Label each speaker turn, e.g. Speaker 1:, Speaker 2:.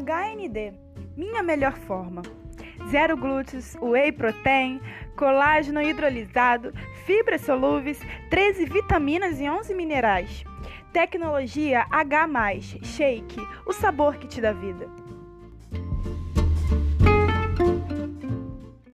Speaker 1: HND, minha melhor forma. Zero glúteos, whey protein, colágeno hidrolisado, fibras solúveis, 13 vitaminas e 11 minerais. Tecnologia H+, Shake, o sabor que te dá vida.